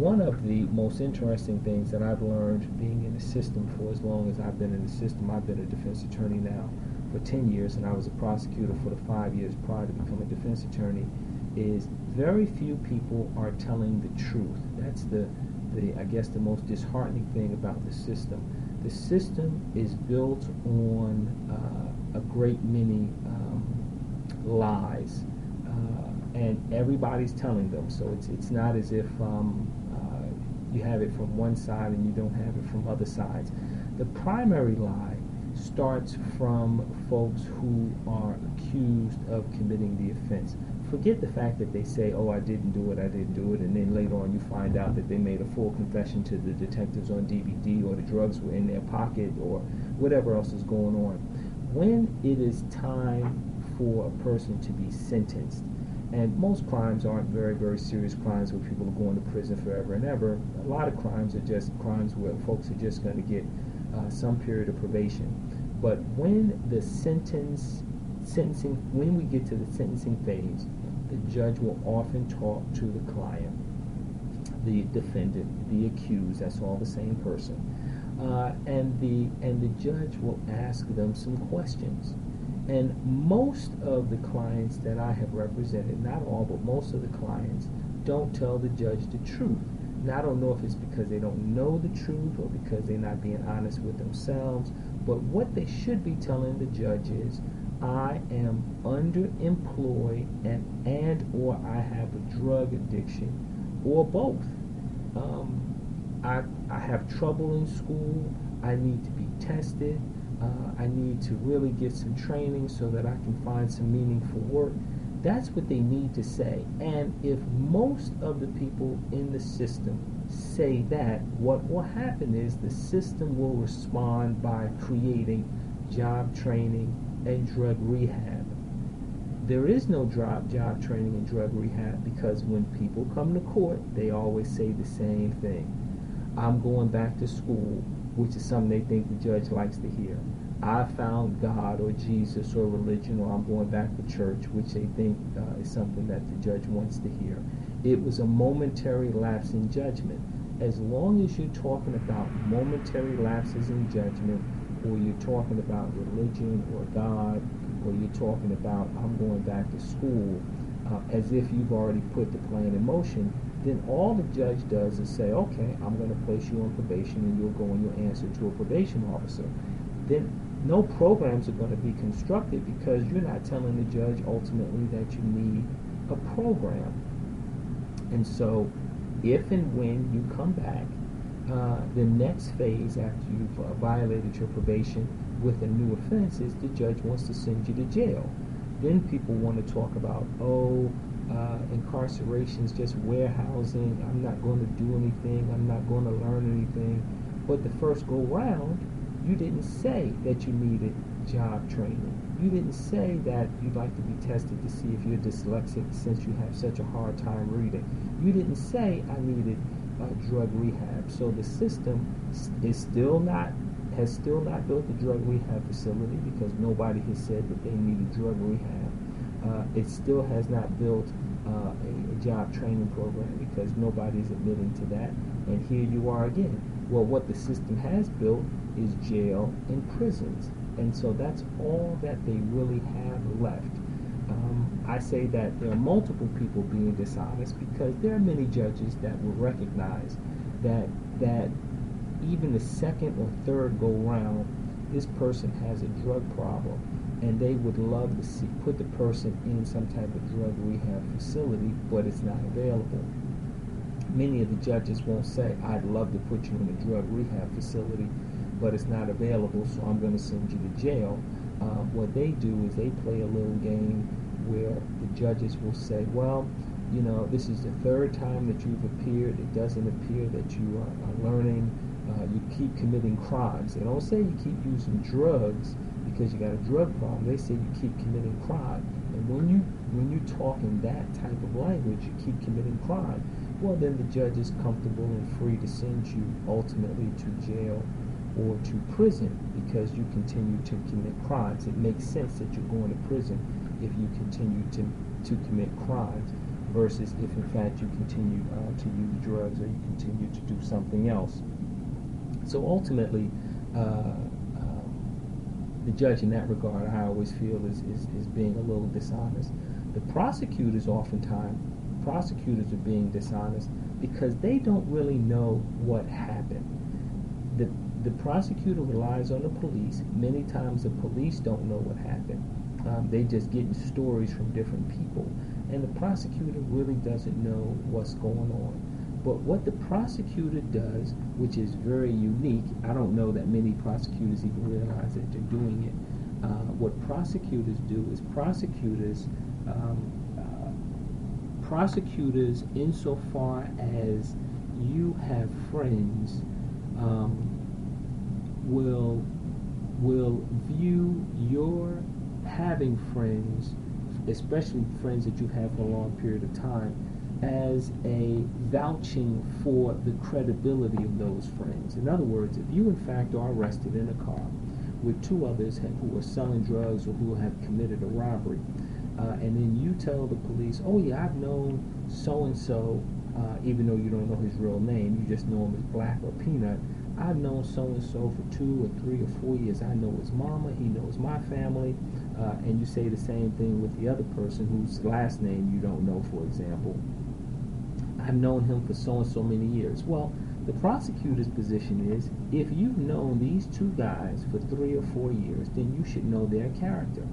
one of the most interesting things that I've learned being in the system for as long as I've been in the system, I've been a defense attorney now for 10 years, and I was a prosecutor for the five years prior to becoming a defense attorney, is very few people are telling the truth. That's the, the I guess, the most disheartening thing about the system. The system is built on uh, a great many um, lies, uh, and everybody's telling them. So it's it's not as if um, uh, you have it from one side and you don't have it from other sides. The primary lie starts from folks who are accused of committing the offense. Forget the fact that they say, oh, I didn't do it, I didn't do it, and then later on you find out that they made a full confession to the detectives on DVD or the drugs were in their pocket or whatever else is going on. When it is time for a person to be sentenced, and most crimes aren't very, very serious crimes where people are going to prison forever and ever. A lot of crimes are just crimes where folks are just going to get uh, some period of probation. But when the sentence, sentencing, when we get to the sentencing phase, the judge will often talk to the client, the defendant, the accused. That's all the same person, uh, and the and the judge will ask them some questions. And most of the clients that I have represented, not all, but most of the clients, don't tell the judge the truth. Now, I don't know if it's because they don't know the truth or because they're not being honest with themselves, but what they should be telling the judge is, I am underemployed and and or I have a drug addiction or both. Um, I, I have trouble in school. I need to be tested. Uh, I need to really get some training so that I can find some meaningful work. That's what they need to say. And if most of the people in the system say that, what will happen is the system will respond by creating job training and drug rehab. There is no job, job training and drug rehab because when people come to court, they always say the same thing. I'm going back to school, which is something they think the judge likes to hear. I found God or Jesus or religion, or I'm going back to church, which they think uh, is something that the judge wants to hear. It was a momentary lapse in judgment. As long as you're talking about momentary lapses in judgment, or you're talking about religion or God, or you're talking about I'm going back to school, uh, as if you've already put the plan in motion, then all the judge does is say, okay, I'm going to place you on probation and you'll go and you'll answer to a probation officer. Then no programs are going to be constructed because you're not telling the judge ultimately that you need a program. And so, if and when you come back, uh, the next phase after you've uh, violated your probation with a new offense is the judge wants to send you to jail. Then people want to talk about, oh, uh, incarceration is just warehousing. I'm not going to do anything. I'm not going to learn anything. But the first go round, you didn't say that you needed job training. You didn't say that you'd like to be tested to see if you're dyslexic since you have such a hard time reading. You didn't say I needed uh, drug rehab. So the system is still not has still not built a drug rehab facility because nobody has said that they needed drug rehab. Uh, it still has not built uh, a, a job training program because nobody's admitting to that. And here you are again. Well, what the system has built is jail and prisons. And so that's all that they really have left. Um, I say that there are multiple people being dishonest because there are many judges that will recognize that that even the second or third go round, this person has a drug problem, and they would love to see put the person in some type of drug rehab facility, but it's not available. Many of the judges won't say, "I'd love to put you in a drug rehab facility," but it's not available, so I'm going to send you to jail. Uh, what they do is they play a little game where the judges will say, well, you know, this is the third time that you've appeared. It doesn't appear that you are, are learning. Uh, you keep committing crimes. They don't say you keep using drugs because you got a drug problem. They say you keep committing crime. And when you when you talk in that type of language, you keep committing crime. Well, then the judge is comfortable and free to send you ultimately to jail or to prison because you continue to commit crimes. It makes sense that you're going to prison if you continue to, to commit crimes. versus if in fact you continue uh, to use drugs or you continue to do something else. So ultimately, uh, the judge in that regard, I always feel, is, is, is being a little dishonest. The prosecutors oftentimes, prosecutors are being dishonest because they don't really know what happened. The, the prosecutor relies on the police. Many times the police don't know what happened. Um, they just get stories from different people. And the prosecutor really doesn't know what's going on. But what the prosecutor does, which is very unique, I don't know that many prosecutors even realize that they're doing it. Uh, what prosecutors do is prosecutors, um, uh, prosecutors, insofar as you have friends, um, will will view your having friends, especially friends that you've had for a long period of time, as a vouching for the credibility of those friends. In other words, if you in fact are arrested in a car with two others who are selling drugs or who have committed a robbery, uh, and then you tell the police, oh yeah, I've known so and so, even though you don't know his real name, you just know him as Black or Peanut. I've known so and so for two or three or four years. I know his mama, he knows my family, uh, and you say the same thing with the other person whose last name you don't know, for example. I've known him for so and so many years. Well, the prosecutor's position is if you've known these two guys for three or four years, then you should know their character.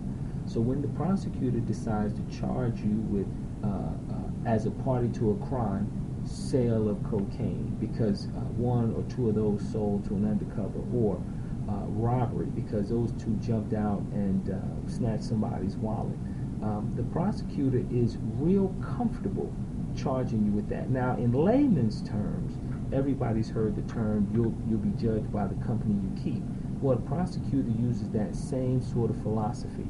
So when the prosecutor decides to charge you with, uh, uh, as a party to a crime, sale of cocaine because uh, one or two of those sold to an undercover, or uh, robbery because those two jumped out and uh, snatched somebody's wallet. Um, the prosecutor is real comfortable charging you with that. Now, in layman's terms, everybody's heard the term you'll, you'll be judged by the company you keep. Well, the prosecutor uses that same sort of philosophy.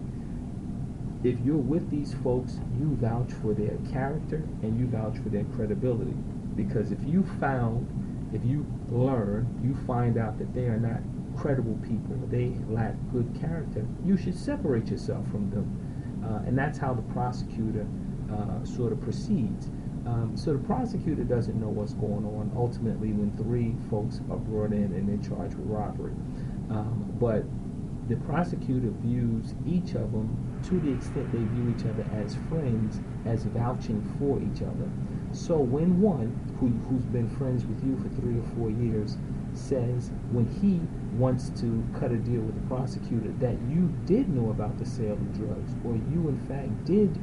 If you're with these folks, you vouch for their character and you vouch for their credibility. Because if you found, if you learn, you find out that they are not credible people, they lack good character, you should separate yourself from them. Uh, and that's how the prosecutor uh, sort of proceeds. Um, so the prosecutor doesn't know what's going on ultimately when three folks are brought in and they're charged with robbery. Um, but the prosecutor views each of them, to the extent they view each other as friends, as vouching for each other. So when one who, who's been friends with you for three or four years says when he wants to cut a deal with the prosecutor that you did know about the sale of drugs or you in fact did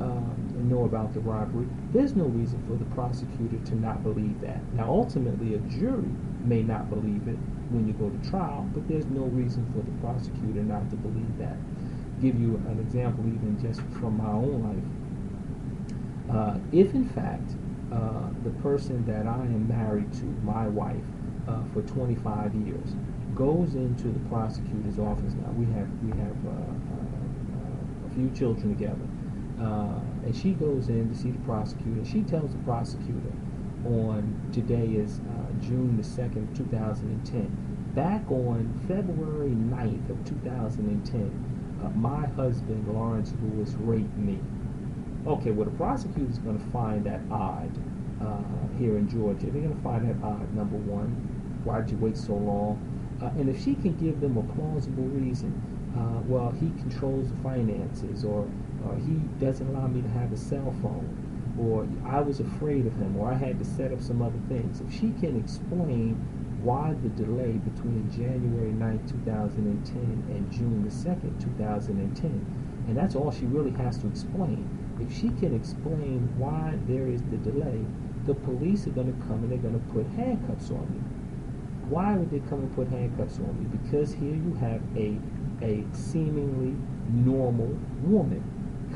um, know about the robbery, there's no reason for the prosecutor to not believe that. Now, ultimately, a jury may not believe it when you go to trial, but there's no reason for the prosecutor not to believe that. Give you an example, even just from my own life. Uh, if, in fact, uh, the person that I am married to, my wife, uh, for 25 years, goes into the prosecutor's office. Now we have we have uh, uh, a few children together uh, and she goes in to see the prosecutor. She tells the prosecutor on today is uh, June the 2nd, 2010. Back on February 9th of 2010, uh, my husband, Lawrence Lewis, raped me. Okay, well, the prosecutor is going to find that odd uh, here in Georgia. They're going to find that odd, number one. Why'd you wait so long? Uh, and if she can give them a plausible reason, uh, well, he controls the finances, or or he doesn't allow me to have a cell phone, or I was afraid of him, or I had to set up some other things. If she can explain why the delay between January 9, 2010 and June the 2nd, 2010, and that's all she really has to explain. If she can explain why there is the delay, the police are going to come and they're going to put handcuffs on me. Why would they come and put handcuffs on me? Because here you have a a seemingly normal woman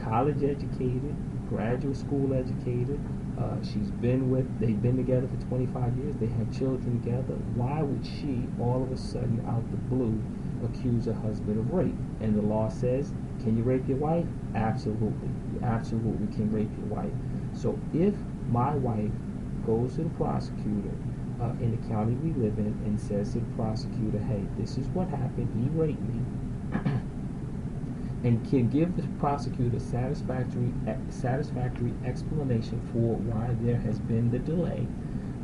college educated, graduate school educated. Uh, she's been with, they've been together for 25 years. They have children together. Why would she all of a sudden, out the blue, accuse her husband of rape? And the law says, can you rape your wife? Absolutely. You absolutely can rape your wife. So if my wife goes to the prosecutor uh, in the county we live in and says to the prosecutor, hey, this is what happened. He raped me. and can give the prosecutor satisfactory satisfactory explanation for why there has been the delay,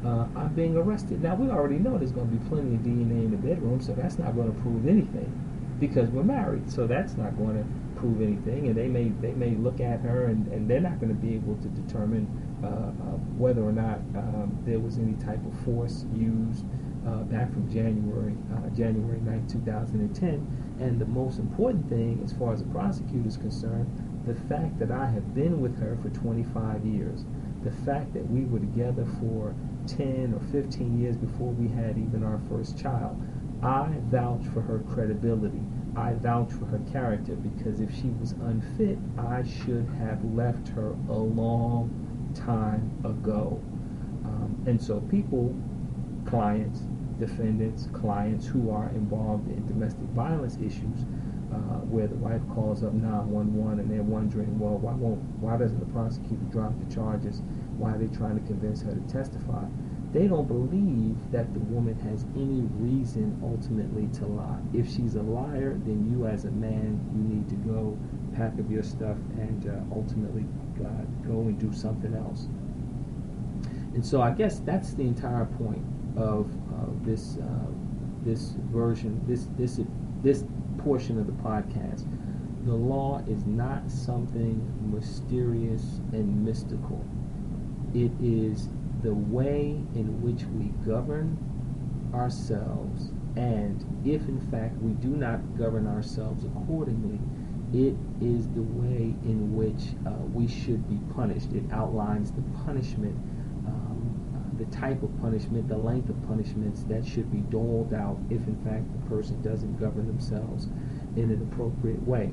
uh, I'm being arrested. Now we already know there's going to be plenty of DNA in the bedroom, so that's not going to prove anything because we're married. So that's not going to prove anything, and they may they may look at her and, and they're not going to be able to determine uh, uh, whether or not um, there was any type of force used uh, back from January uh, January 9, 2010. And the most important thing, as far as the prosecutor is concerned, the fact that I have been with her for 25 years, the fact that we were together for 10 or 15 years before we had even our first child. I vouch for her credibility. I vouch for her character because if she was unfit, I should have left her a long time ago. Um, and so people, clients, defendants, clients who are involved in domestic violence issues, uh, where the wife calls up 911 and they're wondering, well, why won't, why doesn't the prosecutor drop the charges? Why are they trying to convince her to testify? They don't believe that the woman has any reason ultimately to lie. If she's a liar, then you as a man, you need to go pack up your stuff and uh, ultimately uh, go and do something else. And so I guess that's the entire point of uh, this uh, this version, this this this portion of the podcast. The law is not something mysterious and mystical. It is the way in which we govern ourselves, and if in fact we do not govern ourselves accordingly, it is the way in which uh, we should be punished. It outlines the punishment the type of punishment, the length of punishments that should be doled out if in fact the person doesn't govern themselves in an appropriate way.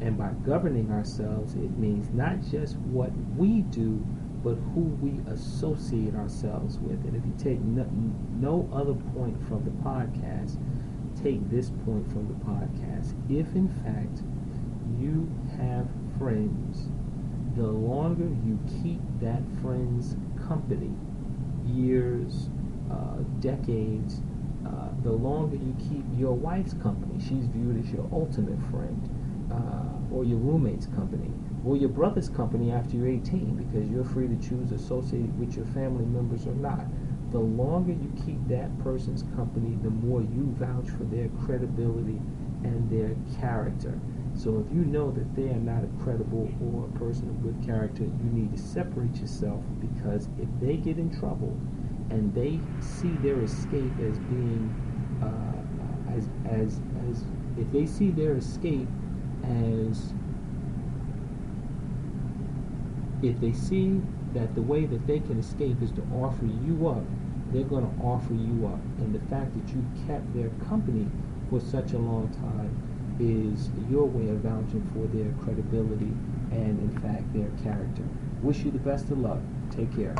And by governing ourselves, it means not just what we do, but who we associate ourselves with. And if you take no, no other point from the podcast, take this point from the podcast. If in fact you have friends, the longer you keep that friend's company, years, uh, decades, uh, the longer you keep your wife's company. She's viewed as your ultimate friend, uh, or your roommate's company, or your brother's company after you're 18, because you're free to choose associated with your family members or not. The longer you keep that person's company, the more you vouch for their credibility and their character. So if you know that they are not a credible or a person of good character, you need to separate yourself because if they get in trouble and they see their escape as being uh, as as as if they see their escape as if they see that the way that they can escape is to offer you up, they're going to offer you up. And the fact that you kept their company for such a long time is your way of vouching for their credibility and, in fact, their character. Wish you the best of luck. Take care.